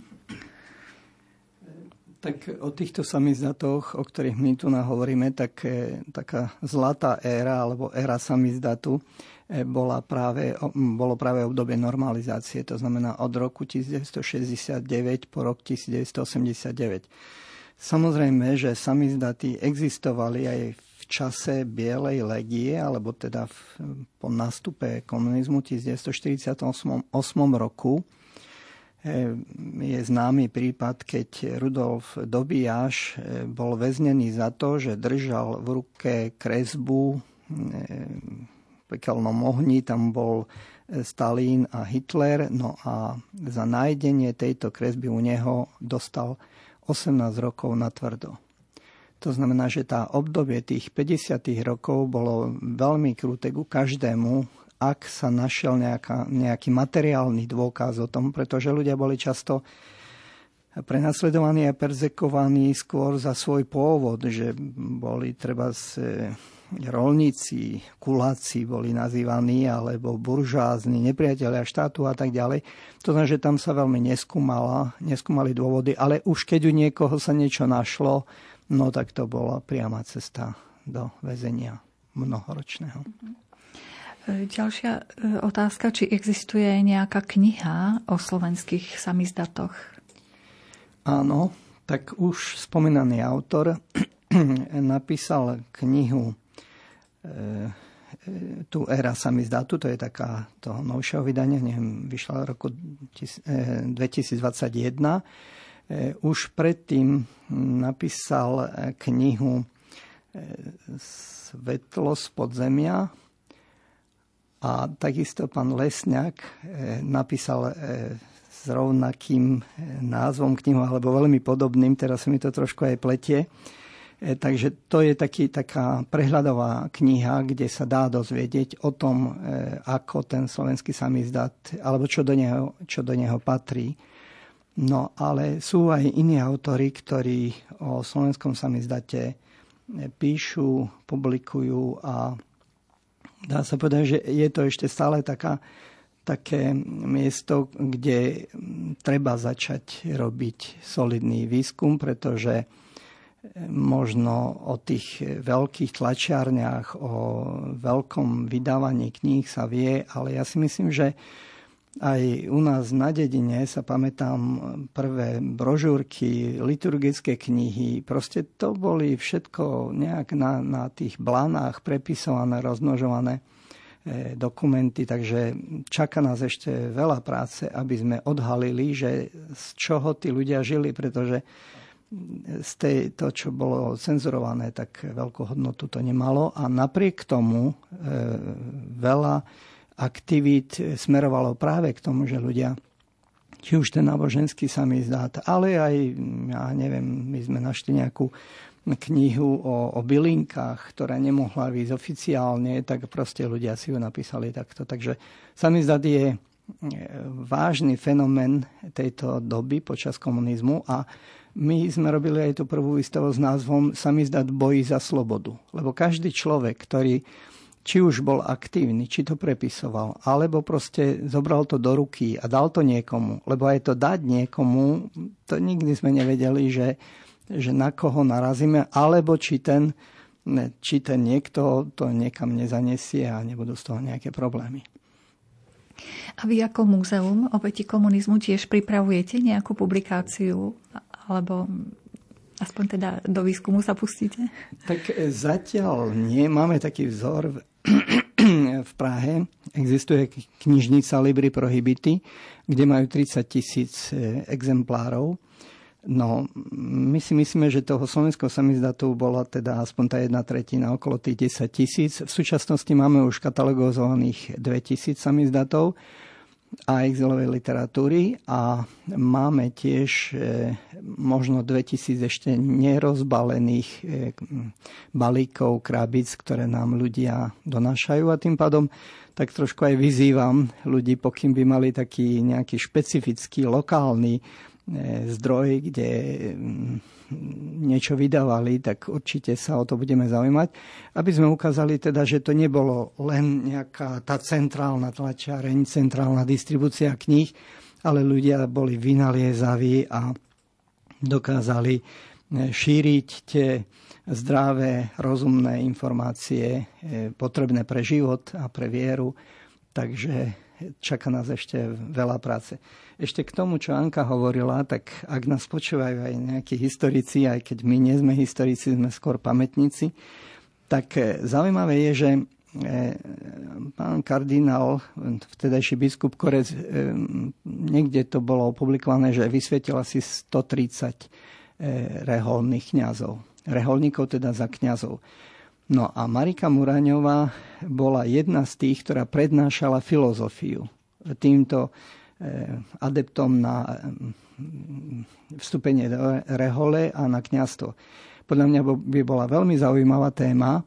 Tak o týchto samizdatoch, o ktorých my tu nahovoríme, tak taká zlatá éra alebo éra samizdatu bola práve, bolo práve obdobie normalizácie, to znamená od roku 1969 po rok 1989. Samozrejme, že samizdaty existovali aj v čase Bielej legie, alebo teda v, po nástupe komunizmu 1948 roku. E, je známy prípad, keď Rudolf Dobijáš e, bol väznený za to, že držal v ruke kresbu pekelnom ohni, tam bol e, Stalin a Hitler, no a za nájdenie tejto kresby u neho dostal 18 rokov na tvrdo. To znamená, že tá obdobie tých 50. rokov bolo veľmi kruté ku každému, ak sa našiel nejaká, nejaký materiálny dôkaz o tom, pretože ľudia boli často prenasledovaní a perzekovaní skôr za svoj pôvod, že boli treba z rolníci, kuláci boli nazývaní, alebo buržázni, nepriatelia štátu a tak ďalej. To znamená, že tam sa veľmi neskúmala, neskúmali dôvody, ale už keď u niekoho sa niečo našlo, no tak to bola priama cesta do väzenia mnohoročného. E, ďalšia e, otázka, či existuje nejaká kniha o slovenských samizdatoch? Áno, tak už spomínaný autor *clears throat* napísal knihu tu éra sa mi zdá, tu to je taká toho novšieho vydania, neviem, vyšla v roku 2021. E, e, už predtým napísal knihu Svetlo z podzemia a takisto pán Lesňák napísal s rovnakým názvom knihu, alebo veľmi podobným, teraz mi to trošku aj pletie, E, takže to je taký, taká prehľadová kniha, kde sa dá dozvedieť o tom, e, ako ten slovenský samizdat, alebo čo do neho, čo do neho patrí. No ale sú aj iní autory, ktorí o slovenskom samizdate e, píšu, publikujú a dá sa povedať, že je to ešte stále taká, také miesto, kde treba začať robiť solidný výskum, pretože možno o tých veľkých tlačiarniach, o veľkom vydávaní kníh sa vie, ale ja si myslím, že aj u nás na dedine sa pamätám prvé brožúrky, liturgické knihy. Proste to boli všetko nejak na, na tých blanách prepisované, rozmnožované e, dokumenty, takže čaká nás ešte veľa práce, aby sme odhalili, že z čoho tí ľudia žili, pretože z tej, to, čo bolo cenzurované, tak veľkú hodnotu to nemalo a napriek tomu e, veľa aktivít smerovalo práve k tomu, že ľudia či už ten náboženský samizdat, ale aj, ja neviem, my sme našli nejakú knihu o, o bylinkách, ktorá nemohla ísť oficiálne, tak proste ľudia si ju napísali takto. Takže samizdat je e, vážny fenomén tejto doby počas komunizmu a my sme robili aj tú prvú výstavu s názvom Samizdat boji za slobodu. Lebo každý človek, ktorý či už bol aktívny, či to prepisoval, alebo proste zobral to do ruky a dal to niekomu. Lebo aj to dať niekomu, to nikdy sme nevedeli, že, že na koho narazíme, alebo či ten, či ten niekto to niekam nezanesie a nebudú z toho nejaké problémy. A vy ako múzeum obeti komunizmu tiež pripravujete nejakú publikáciu alebo aspoň teda do výskumu sa pustíte? Tak e, zatiaľ nie. Máme taký vzor v *clears throat* Prahe. Existuje knižnica Libri Prohibity, kde majú 30 tisíc e, exemplárov. No, my si myslíme, že toho slovenského samizdatu bola teda aspoň tá jedna tretina, okolo tých 10 tisíc. V súčasnosti máme už katalogozovaných 2000 samizdatov a exilovej literatúry a máme tiež e, možno 2000 ešte nerozbalených e, balíkov, krabic, ktoré nám ľudia donášajú. A tým pádom tak trošku aj vyzývam ľudí, pokým by mali taký nejaký špecifický, lokálny E, zdroj, kde niečo vydávali, tak určite sa o to budeme zaujímať, aby sme ukázali teda, že to nebolo len nejaká tá centrálna tlačiareň, centrálna distribúcia kníh, ale ľudia boli vynaliezaví a dokázali e, šíriť tie zdravé, rozumné informácie e, potrebné pre život a pre vieru. Takže čaká nás ešte veľa práce. Ešte k tomu, čo Anka hovorila, tak ak nás počúvajú aj nejakí historici, aj keď my nie sme historici, sme skôr pamätníci, tak e, zaujímavé je, že e, pán kardinál, vtedajší biskup Korec, e, niekde to bolo opublikované, že vysvietil asi 130 reholných kňazov. Reholníkov teda za kňazov. No a Marika Muraňová bola jedna z tých, ktorá prednášala filozofiu týmto Eh, adeptom na mm, vstúpenie do rehole a na kňazstvo. Podľa mňa by bola veľmi zaujímavá téma,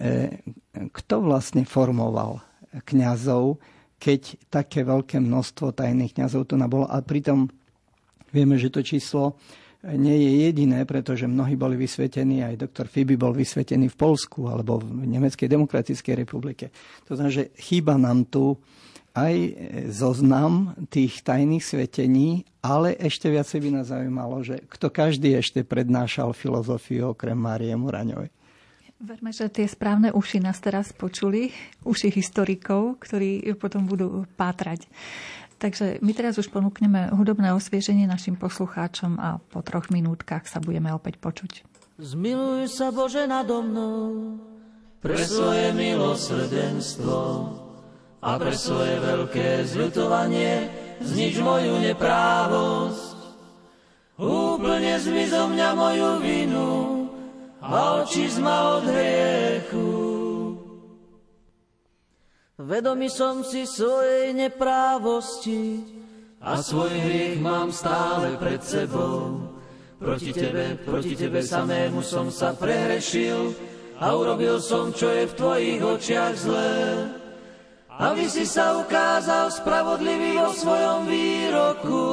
eh, kto vlastne formoval kňazov, keď také veľké množstvo tajných kňazov tu nabolo. A pritom vieme, že to číslo nie je jediné, pretože mnohí boli vysvetení, aj doktor Fibi bol vysvetený v Polsku alebo v Nemeckej demokratickej republike. To znamená, že chýba nám tu aj zoznam tých tajných svetení, ale ešte viacej by nás zaujímalo, že kto každý ešte prednášal filozofiu okrem Márie Muraňovej. Verme, že tie správne uši nás teraz počuli, uši historikov, ktorí potom budú pátrať. Takže my teraz už ponúkneme hudobné osvieženie našim poslucháčom a po troch minútkach sa budeme opäť počuť. Zmiluj sa Bože nado mnou, pre svoje milosrdenstvo a pre svoje veľké zľutovanie znič moju neprávosť. Úplne zmiz zo mňa moju vinu a oči zma od hriechu. Vedomý som si svojej neprávosti a svoj hriech mám stále pred sebou. Proti tebe, proti tebe samému som sa prehrešil a urobil som, čo je v tvojich očiach zlé aby si sa ukázal spravodlivý vo svojom výroku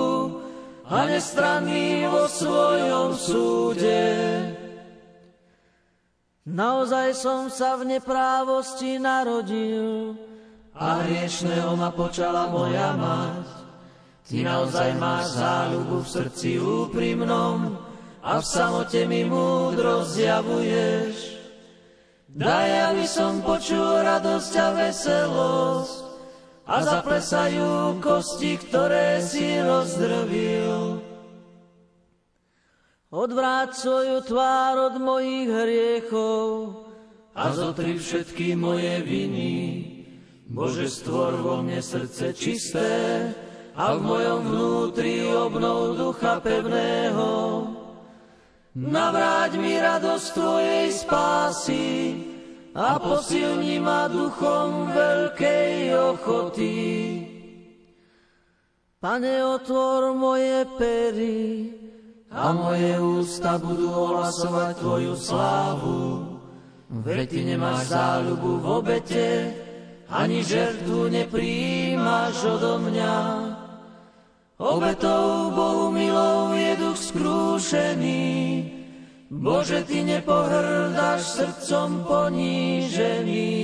a nestranný vo svojom súde. Naozaj som sa v neprávosti narodil a hriešného ma počala moja mať. Ty naozaj máš záľubu v srdci úprimnom a v samote mi múdro zjavuješ. Daj, aby som počul radosť a veselosť a zaplesajú kosti, ktoré si rozdrvil. Odvráť svoju tvár od mojich hriechov a zotri všetky moje viny. Bože, stvor vo mne srdce čisté a v mojom vnútri obnov ducha pevného. Navráť mi radosť Tvojej spásy a posilni ma duchom veľkej ochoty. Pane, otvor moje pery a moje ústa budú ohlasovať Tvoju slávu. Veď Ty nemáš záľubu v obete, ani žertvu nepríjimaš odo mňa. Obetou Bohu milou je duch skrúšený, Bože, Ty nepohrdáš srdcom poníženým.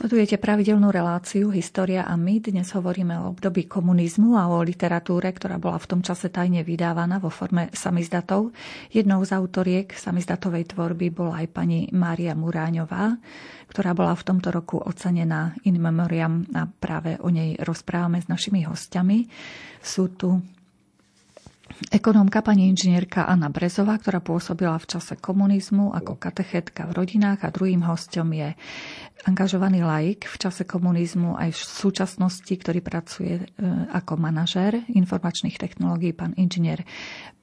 Sledujete pravidelnú reláciu História a my. Dnes hovoríme o období komunizmu a o literatúre, ktorá bola v tom čase tajne vydávaná vo forme samizdatov. Jednou z autoriek samizdatovej tvorby bola aj pani Mária Muráňová ktorá bola v tomto roku ocenená in memoriam a práve o nej rozprávame s našimi hostiami. Sú tu Ekonómka pani inžinierka Anna Brezová, ktorá pôsobila v čase komunizmu ako katechetka v rodinách a druhým hostom je angažovaný laik v čase komunizmu aj v súčasnosti, ktorý pracuje e, ako manažér informačných technológií, pán inžinier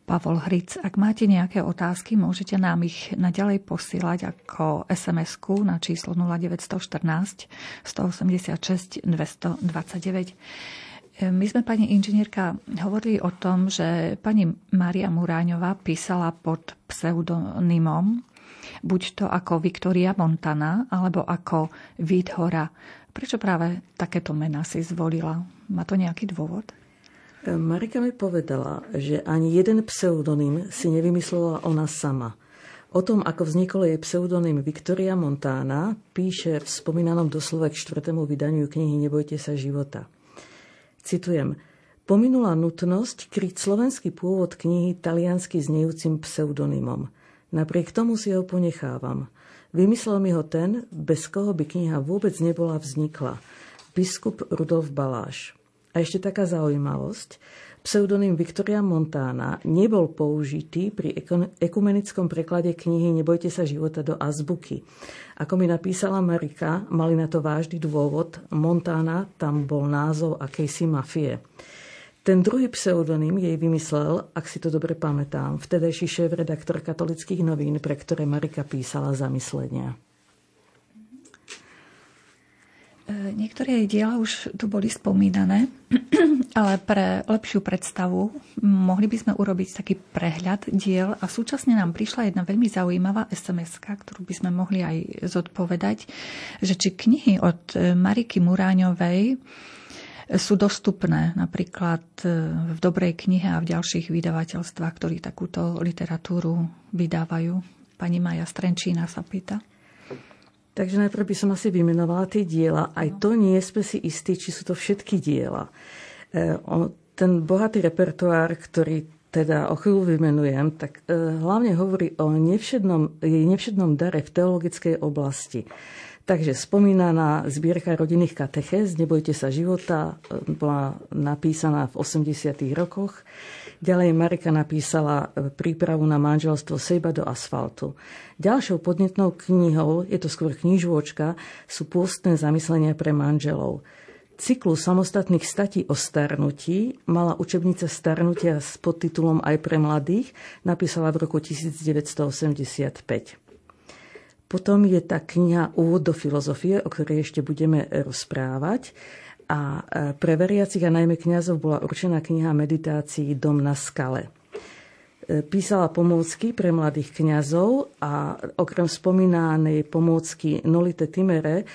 Pavol Hric. Ak máte nejaké otázky, môžete nám ich naďalej posílať ako sms na číslo 0914 186 229. My sme, pani inžinierka, hovorili o tom, že pani Mária Muráňová písala pod pseudonymom, buď to ako Viktoria Montana, alebo ako Hora. Prečo práve takéto mená si zvolila? Má to nejaký dôvod? Marika mi povedala, že ani jeden pseudonym si nevymyslela ona sama. O tom, ako vznikol jej pseudonym Viktoria Montana, píše v spomínanom doslove k štvrtému vydaniu knihy Nebojte sa života. Citujem, pominula nutnosť kryť slovenský pôvod knihy taliansky znejúcim pseudonymom. Napriek tomu si ho ponechávam. Vymyslel mi ho ten, bez koho by kniha vôbec nebola vznikla. Biskup Rudolf Baláš. A ešte taká zaujímavosť. Pseudonym Viktoria Montana nebol použitý pri ekumenickom preklade knihy Nebojte sa života do azbuky. Ako mi napísala Marika, mali na to vážny dôvod. Montana tam bol názov akejsi mafie. Ten druhý pseudonym jej vymyslel, ak si to dobre pamätám, vtedajší šéf-redaktor katolických novín, pre ktoré Marika písala zamyslenia. E, niektoré jej diela už tu boli spomínané, *clears throat* ale pre lepšiu predstavu mohli by sme urobiť taký prehľad diel a súčasne nám prišla jedna veľmi zaujímavá sms ktorú by sme mohli aj zodpovedať, že či knihy od e, Mariky Muráňovej sú dostupné napríklad e, v Dobrej knihe a v ďalších vydavateľstvách, ktorí takúto literatúru vydávajú. Pani Maja Strenčína sa pýta. Takže najprv by som asi vymenovala tie diela. Aj to nie sme si istí, či sú to všetky diela. E, ten bohatý repertoár, ktorý teda o chvíľu vymenujem, tak e, hlavne hovorí o nevšednom, jej nevšednom dare v teologickej oblasti. Takže spomínaná zbierka rodinných katechéz, Nebojte sa života, e, bola napísaná v 80. rokoch. Ďalej Marika napísala e, prípravu na manželstvo Sejba do asfaltu. Ďalšou podnetnou knihou, je to skôr knižôčka, sú pôstne zamyslenia pre manželov. Cyklus samostatných statí o starnutí mala učebnica starnutia s podtitulom Aj pre mladých, napísala v roku 1985. Potom je tá kniha Úvod do filozofie, o ktorej ešte budeme rozprávať. A e, pre veriacich a najmä kňazov bola určená kniha meditácií Dom na skale. E, písala pomôcky pre mladých kňazov a okrem spomínanej pomôcky Nolite Timere, e,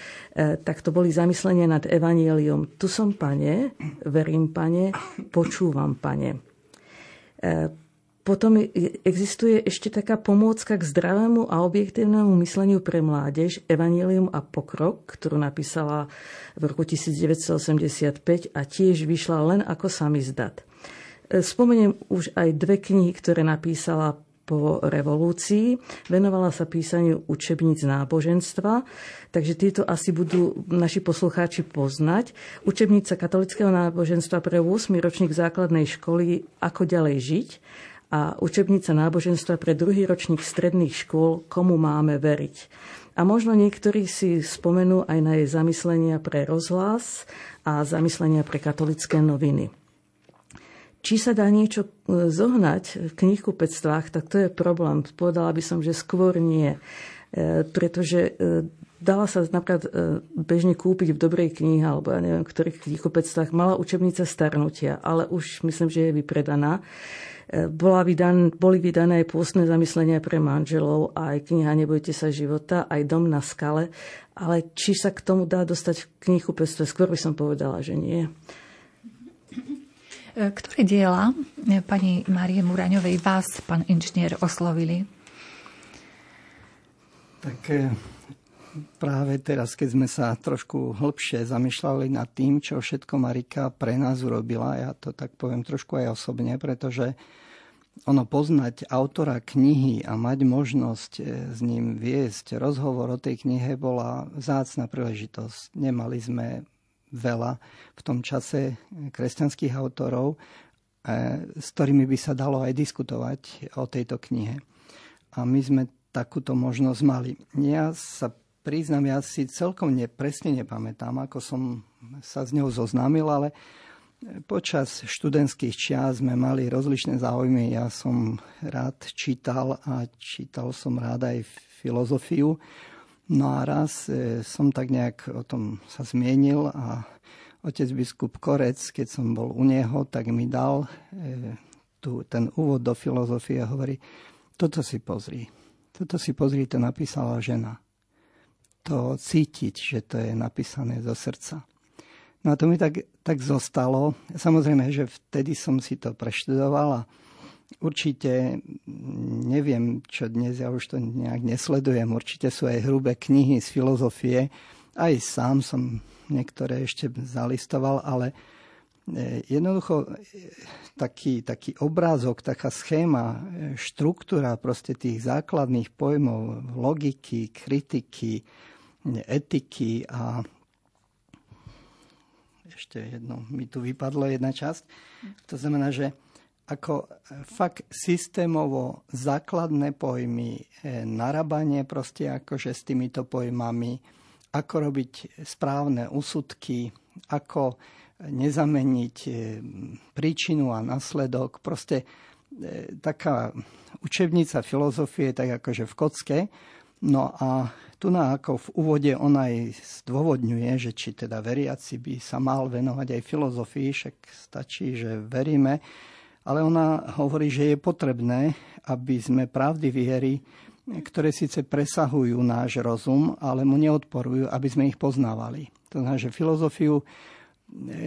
tak to boli zamyslenia nad evanielium. Tu som, pane, verím, pane, počúvam, pane. Potom existuje ešte taká pomôcka k zdravému a objektívnemu mysleniu pre mládež Evangelium a pokrok, ktorú napísala v roku 1985 a tiež vyšla len ako samizdat. E, spomeniem už aj dve knihy, ktoré napísala po revolúcii. Venovala sa písaniu učebníc náboženstva, takže tieto asi budú naši poslucháči poznať. Učebnica katolického náboženstva pre 8. ročník základnej školy Ako ďalej žiť a učebnica náboženstva pre druhý ročník stredných škôl Komu máme veriť. A možno niektorí si spomenú aj na jej zamyslenia pre rozhlas a zamyslenia pre katolické noviny. Či sa dá niečo e, zohnať v knihkupectvách, tak to je problém. Povedala by som, že skôr nie. E, pretože e, dala sa napríklad bežne kúpiť v dobrej knihe, alebo ja neviem, v ktorých knihkupectvách mala učebnica starnutia, ale už myslím, že je vypredaná. Bola vydan, boli vydané aj pôstne zamyslenia pre manželov, aj kniha Nebojte sa života, aj Dom na skale. Ale či sa k tomu dá dostať v knihu pestve, skôr by som povedala, že nie. Ktoré diela pani Márie Muraňovej vás, pán inžinier, oslovili? Tak eh, práve teraz, keď sme sa trošku hlbšie zamýšľali nad tým, čo všetko Marika pre nás urobila, ja to tak poviem trošku aj osobne, pretože ono poznať autora knihy a mať možnosť e, s ním viesť rozhovor o tej knihe bola zácna príležitosť. Nemali sme veľa v tom čase kresťanských autorov s ktorými by sa dalo aj diskutovať o tejto knihe. A my sme takúto možnosť mali. Ja sa priznám, ja si celkom nepresne nepamätám, ako som sa s ňou zoznámil, ale počas študentských čias sme mali rozličné záujmy. Ja som rád čítal a čítal som rád aj filozofiu. No a raz e, som tak nejak o tom sa zmienil a otec biskup Korec, keď som bol u neho, tak mi dal e, tu, ten úvod do filozofie a hovorí, toto si pozri. Toto si pozri, to napísala žena to cítiť, že to je napísané zo srdca. No a to mi tak, tak zostalo. Samozrejme, že vtedy som si to preštudoval a určite neviem, čo dnes, ja už to nejak nesledujem, určite sú aj hrubé knihy z filozofie. Aj sám som niektoré ešte zalistoval, ale e, jednoducho e, taký, taký obrázok, taká schéma, e, štruktúra proste tých základných pojmov, logiky, kritiky, etiky a ešte jedno, mi tu vypadlo jedna časť. To znamená, že ako fakt systémovo základné pojmy, e, narabanie proste akože s týmito pojmami, ako robiť správne úsudky, ako nezameniť e, príčinu a následok. Proste e, taká učebnica filozofie, tak akože v kocke. No a tu na ako v úvode on aj zdôvodňuje, že či teda veriaci by sa mal venovať aj filozofii, však stačí, že veríme, ale ona hovorí, že je potrebné, aby sme pravdy viery, ktoré síce presahujú náš rozum, ale mu neodporujú, aby sme ich poznávali. To znamená, že filozofiu,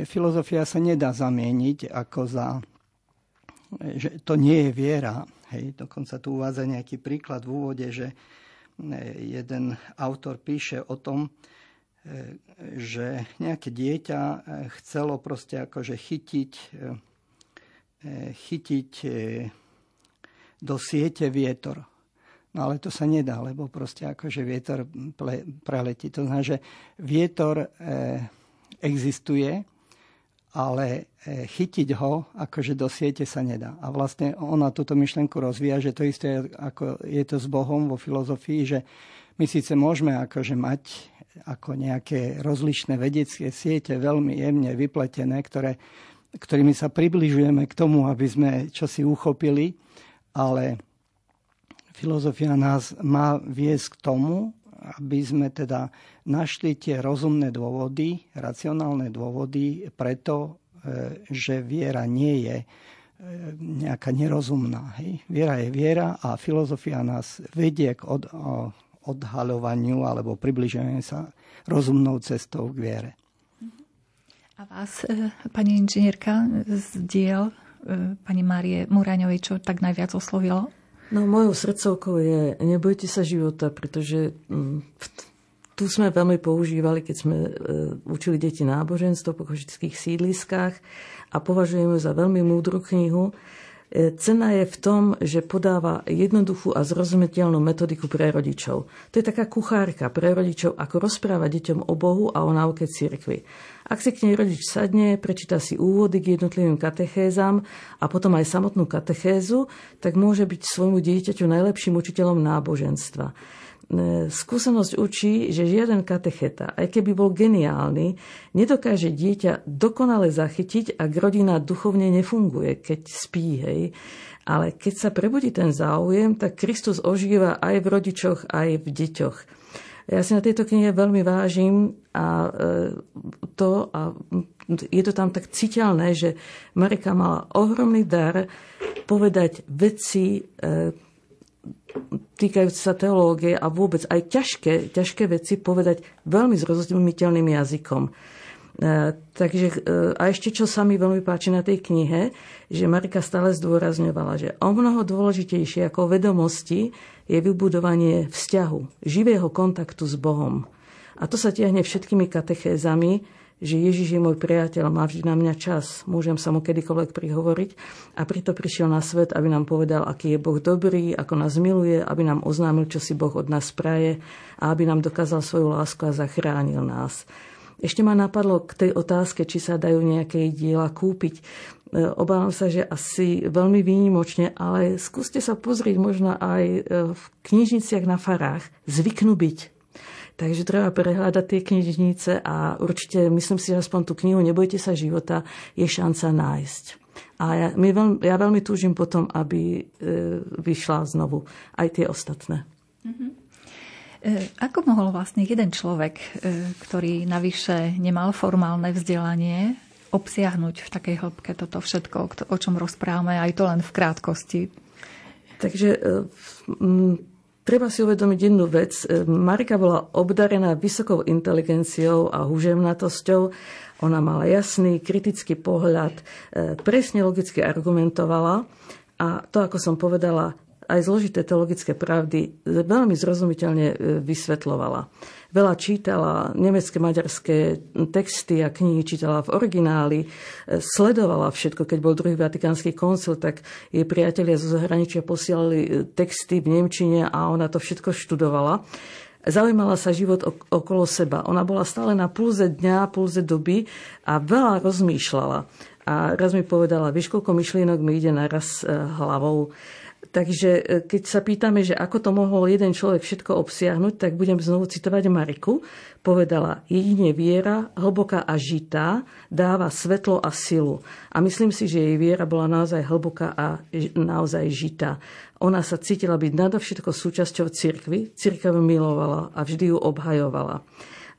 filozofia sa nedá zamieniť ako za že to nie je viera. Hej, dokonca tu uvádza nejaký príklad v úvode, že jeden autor píše o tom, e, že nejaké dieťa e, chcelo proste akože chytiť, e, chytiť do siete vietor. No ale to sa nedá, lebo proste akože vietor preletí. To znamená, že vietor existuje, ale e, chytiť ho akože do siete sa nedá. A vlastne ona túto myšlenku rozvíja, že to isté ako je to s Bohom vo filozofii, že my síce môžeme akože mať ako nejaké rozličné vedecké siete veľmi jemne vypletené, ktoré, ktorými sa približujeme k tomu, aby sme čosi uchopili, ale filozofia nás má viesť k tomu, aby sme teda našli tie rozumné dôvody, racionálne dôvody preto, e, že viera nie je e, nejaká nerozumná. Hej. Viera je viera a filozofia nás vedie k od, odhaľovaniu alebo približeniu sa rozumnou cestou k viere. A vás, e, pani inžinierka, z diel pani Márie Muraňovej, čo tak najviac oslovilo? No mojou srdcovkou je nebojte sa života, pretože mm, tu sme veľmi používali, keď sme e, učili deti náboženstvo po košických sídliskách a považujeme za veľmi múdru knihu. E, cena je v tom, že podáva jednoduchú a zrozumiteľnú metodiku pre rodičov. To je taká kuchárka pre rodičov, ako rozprávať deťom o Bohu a o náuke cirkvi. Ak si k nej rodič sadne, prečíta si úvody k jednotlivým katechézam a potom aj samotnú katechézu, tak môže byť svojmu dieťaťu najlepším učiteľom náboženstva. E, skúsenosť učí, že žiaden katecheta, aj keby bol geniálny, nedokáže dieťa dokonale zachytiť, ak rodina duchovne nefunguje, keď spí. Hej. Ale keď sa prebudí ten záujem, tak Kristus ožíva aj v rodičoch, aj v deťoch. Ja si na tejto knihe veľmi vážim a e, to, a je to tam tak citeľné, že Marika mala ohromný dar povedať veci e, týkajúce sa teológie a vôbec aj ťažké, ťažké veci povedať veľmi zrozumiteľným jazykom. E, takže, a ešte čo sa mi veľmi páči na tej knihe, že Marika stále zdôrazňovala, že o mnoho dôležitejšie ako vedomosti je vybudovanie vzťahu, živého kontaktu s Bohom. A to sa tiahne všetkými katechézami, že Ježiš je môj priateľ, má vždy na mňa čas, môžem sa mu kedykoľvek prihovoriť a preto prišiel na svet, aby nám povedal, aký je Boh dobrý, ako nás miluje, aby nám oznámil, čo si Boh od nás praje a aby nám dokázal svoju lásku a zachránil nás. Ešte ma napadlo k tej otázke, či sa dajú nejaké diela kúpiť. obávam sa, že asi veľmi výnimočne, ale skúste sa pozrieť možno aj e, v knižniciach na farách. Zvyknú byť. Takže treba prehľadať tie knižnice a určite myslím si, že aspoň tú knihu Nebojte sa života je šanca nájsť. A ja, my veľmi, ja veľmi túžim potom, aby e, vyšla znovu aj tie ostatné. Mm-hmm. Ako mohol vlastne jeden človek, ktorý navyše nemal formálne vzdelanie, obsiahnuť v takej hĺbke toto všetko, o čom rozprávame, aj to len v krátkosti. Takže e, treba si uvedomiť jednu vec. E, Marika bola obdarená vysokou inteligenciou a húževnatosťou. Ona mala jasný, kritický pohľad, e, presne logicky argumentovala a to, ako som povedala, aj zložité teologické pravdy veľmi zrozumiteľne vysvetlovala veľa čítala nemecké, maďarské texty a knihy, čítala v origináli, e, sledovala všetko. Keď bol druhý vatikánsky koncil, tak jej priatelia zo zahraničia posielali e, texty v Nemčine a ona to všetko študovala. Zaujímala sa život okolo seba. Ona bola stále na pulze dňa, pulze doby a veľa rozmýšľala. A raz mi povedala, vieš, koľko myšlienok mi ide naraz e, hlavou. Takže e, keď sa pýtame, že ako to mohol jeden človek všetko obsiahnuť, tak budem znovu citovať Mariku. Povedala, jedine viera, hlboká a žitá, dáva svetlo a silu. A myslím si, že jej viera bola naozaj hlboká a naozaj žitá. Ona sa cítila byť nadovšetko súčasťou cirkvy, cirkev milovala a vždy ju obhajovala.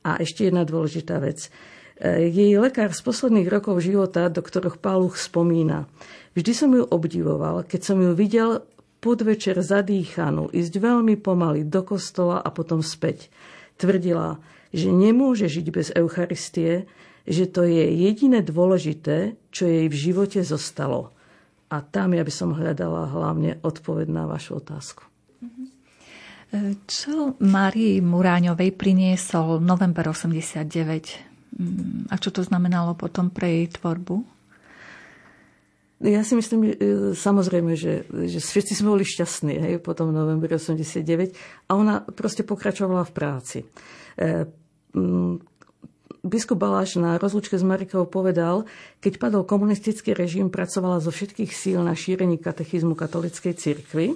A ešte jedna dôležitá vec. E, jej lekár z posledných rokov života, doktor Páluch spomína, Vždy som ju obdivoval, keď som ju videl podvečer zadýchanú, ísť veľmi pomaly do kostola a potom späť. Tvrdila, že nemôže žiť bez Eucharistie, že to je jediné dôležité, čo jej v živote zostalo. A tam ja by som hľadala hlavne odpoveď na vašu otázku. Čo Márii Muráňovej priniesol november 89 a čo to znamenalo potom pre jej tvorbu? Ja si myslím, že samozrejme, že, že všetci sme boli šťastní hej, po tom novembri 89 a ona proste pokračovala v práci. E, m, biskup Baláš na rozlučke s Marikou povedal, keď padol komunistický režim, pracovala zo všetkých síl na šírení katechizmu katolickej cirkvi. E,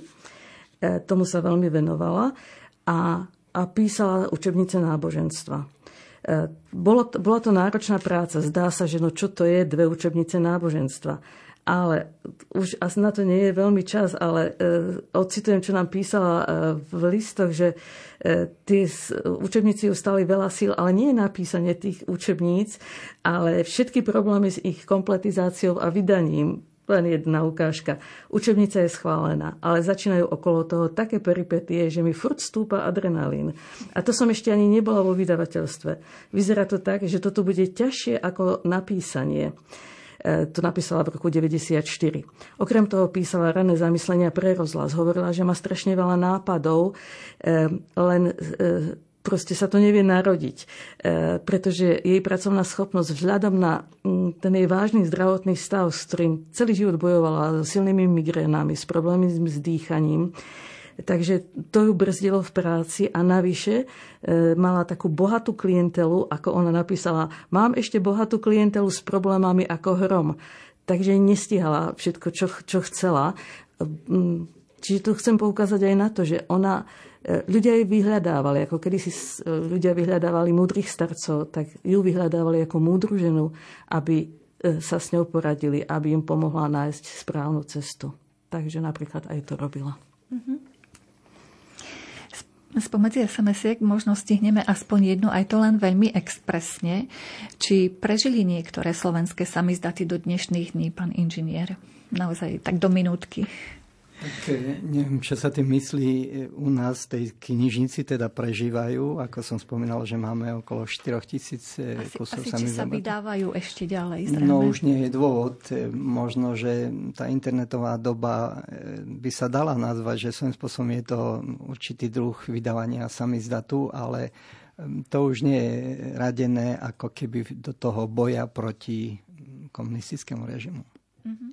tomu sa veľmi venovala a, a písala učebnice náboženstva. E, bolo, bola to náročná práca. Zdá sa, že no čo to je dve učebnice náboženstva ale už asi na to nie je veľmi čas, ale e, ocitujem, čo nám písala e, v listoch, že e, tie učebníci ju stali veľa síl, ale nie je napísanie tých učebníc, ale všetky problémy s ich kompletizáciou a vydaním len jedna ukážka. Učebnica je schválená, ale začínajú okolo toho také peripetie, že mi furt stúpa adrenalín. A to som ešte ani nebola vo vydavateľstve. Vyzerá to tak, že toto bude ťažšie ako napísanie. E, to napísala v roku 94. Okrem toho písala rané zamyslenia pre rozhlas. Hovorila, že má strašne veľa nápadov, e, len e, proste sa to nevie narodiť, pretože jej pracovná schopnosť vzhľadom na ten jej vážny zdravotný stav, s ktorým celý život bojovala, s silnými migrénami, s problémami s dýchaním, Takže to ju brzdilo v práci a navyše e, mala takú bohatú klientelu, ako ona napísala, mám ešte bohatú klientelu s problémami ako hrom. Takže nestihala všetko, čo, čo chcela. Mm, čiže tu chcem poukázať aj na to, že ona e, ľudia jej vyhľadávali, ako kedy si e, ľudia vyhľadávali múdrych starcov, tak ju vyhľadávali ako múdru ženu, aby sa s ňou poradili, aby im pomohla nájsť správnu cestu. Takže napríklad aj to robila. Mm-hmm. Spomedzi SMS-iek možno stihneme aspoň jednu, aj to len veľmi expresne. Či prežili niektoré slovenské samizdaty do dnešných dní, pán inžinier? Naozaj tak do minútky. Tak neviem, čo sa tým myslí. U nás tej knižnici teda prežívajú. Ako som spomínal, že máme okolo 4 tisíc kusov asi, či sa vydávajú ešte ďalej? Zrejme. No už nie je dôvod. Možno, že tá internetová doba by sa dala nazvať, že svojím spôsobom je to určitý druh vydávania samizdatu, ale to už nie je radené ako keby do toho boja proti komunistickému režimu. Mm-hmm.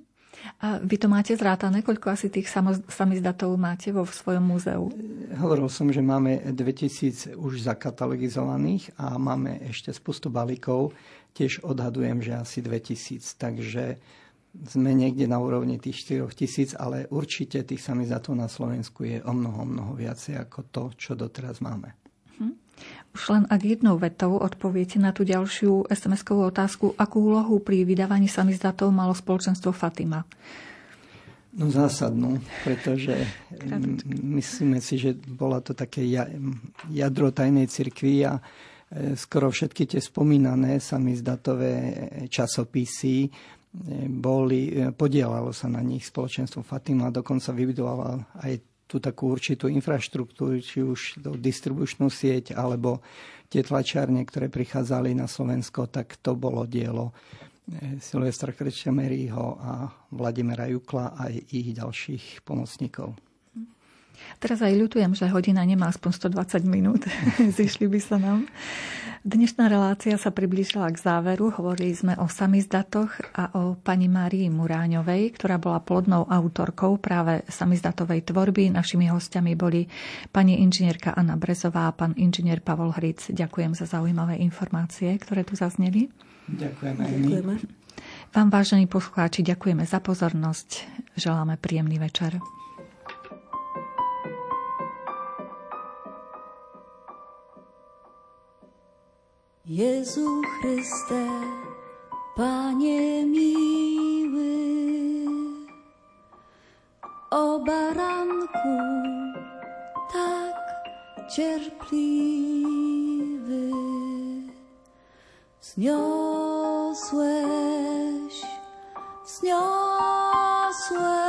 A vy to máte zrátané, koľko asi tých samizdatov máte vo svojom múzeu? Hovoril som, že máme 2000 už zakatalogizovaných a máme ešte spustu balíkov. Tiež odhadujem, že asi 2000. Takže sme niekde na úrovni tých 4 tisíc, ale určite tých samizdatov na Slovensku je o mnoho, mnoho viacej ako to, čo doteraz máme. Už len ak jednou vetou odpoviete na tú ďalšiu SMS-kovú otázku, akú úlohu pri vydávaní samizdatov malo spoločenstvo Fatima? No zásadnú, pretože myslíme si, že bola to také jadro tajnej cirkvi a e, skoro všetky tie spomínané samizdatové časopisy e, boli, e, podielalo sa na nich spoločenstvo Fatima, dokonca vybudovala aj tú takú určitú infraštruktúru, či už tú distribučnú sieť, alebo tie tlačiarne, ktoré prichádzali na Slovensko, tak to bolo dielo Silvestra Krečemerího a Vladimira Jukla a ich ďalších pomocníkov. Teraz aj ľutujem, že hodina nemá aspoň 120 minút. *laughs* Zišli by sa nám. Dnešná relácia sa priblížila k záveru. Hovorili sme o samizdatoch a o pani Márii Muráňovej, ktorá bola plodnou autorkou práve samizdatovej tvorby. Našimi hostiami boli pani inžinierka Anna Brezová a pán inžinier Pavol Hric. Ďakujem za zaujímavé informácie, ktoré tu zazneli. Ďakujeme. Ďakujeme. Vám, vážení poslucháči, ďakujeme za pozornosť. Želáme príjemný večer. Jezu Chryste, Panie miły, o baranku tak cierpliwy. Wzniosłeś, wzniosłeś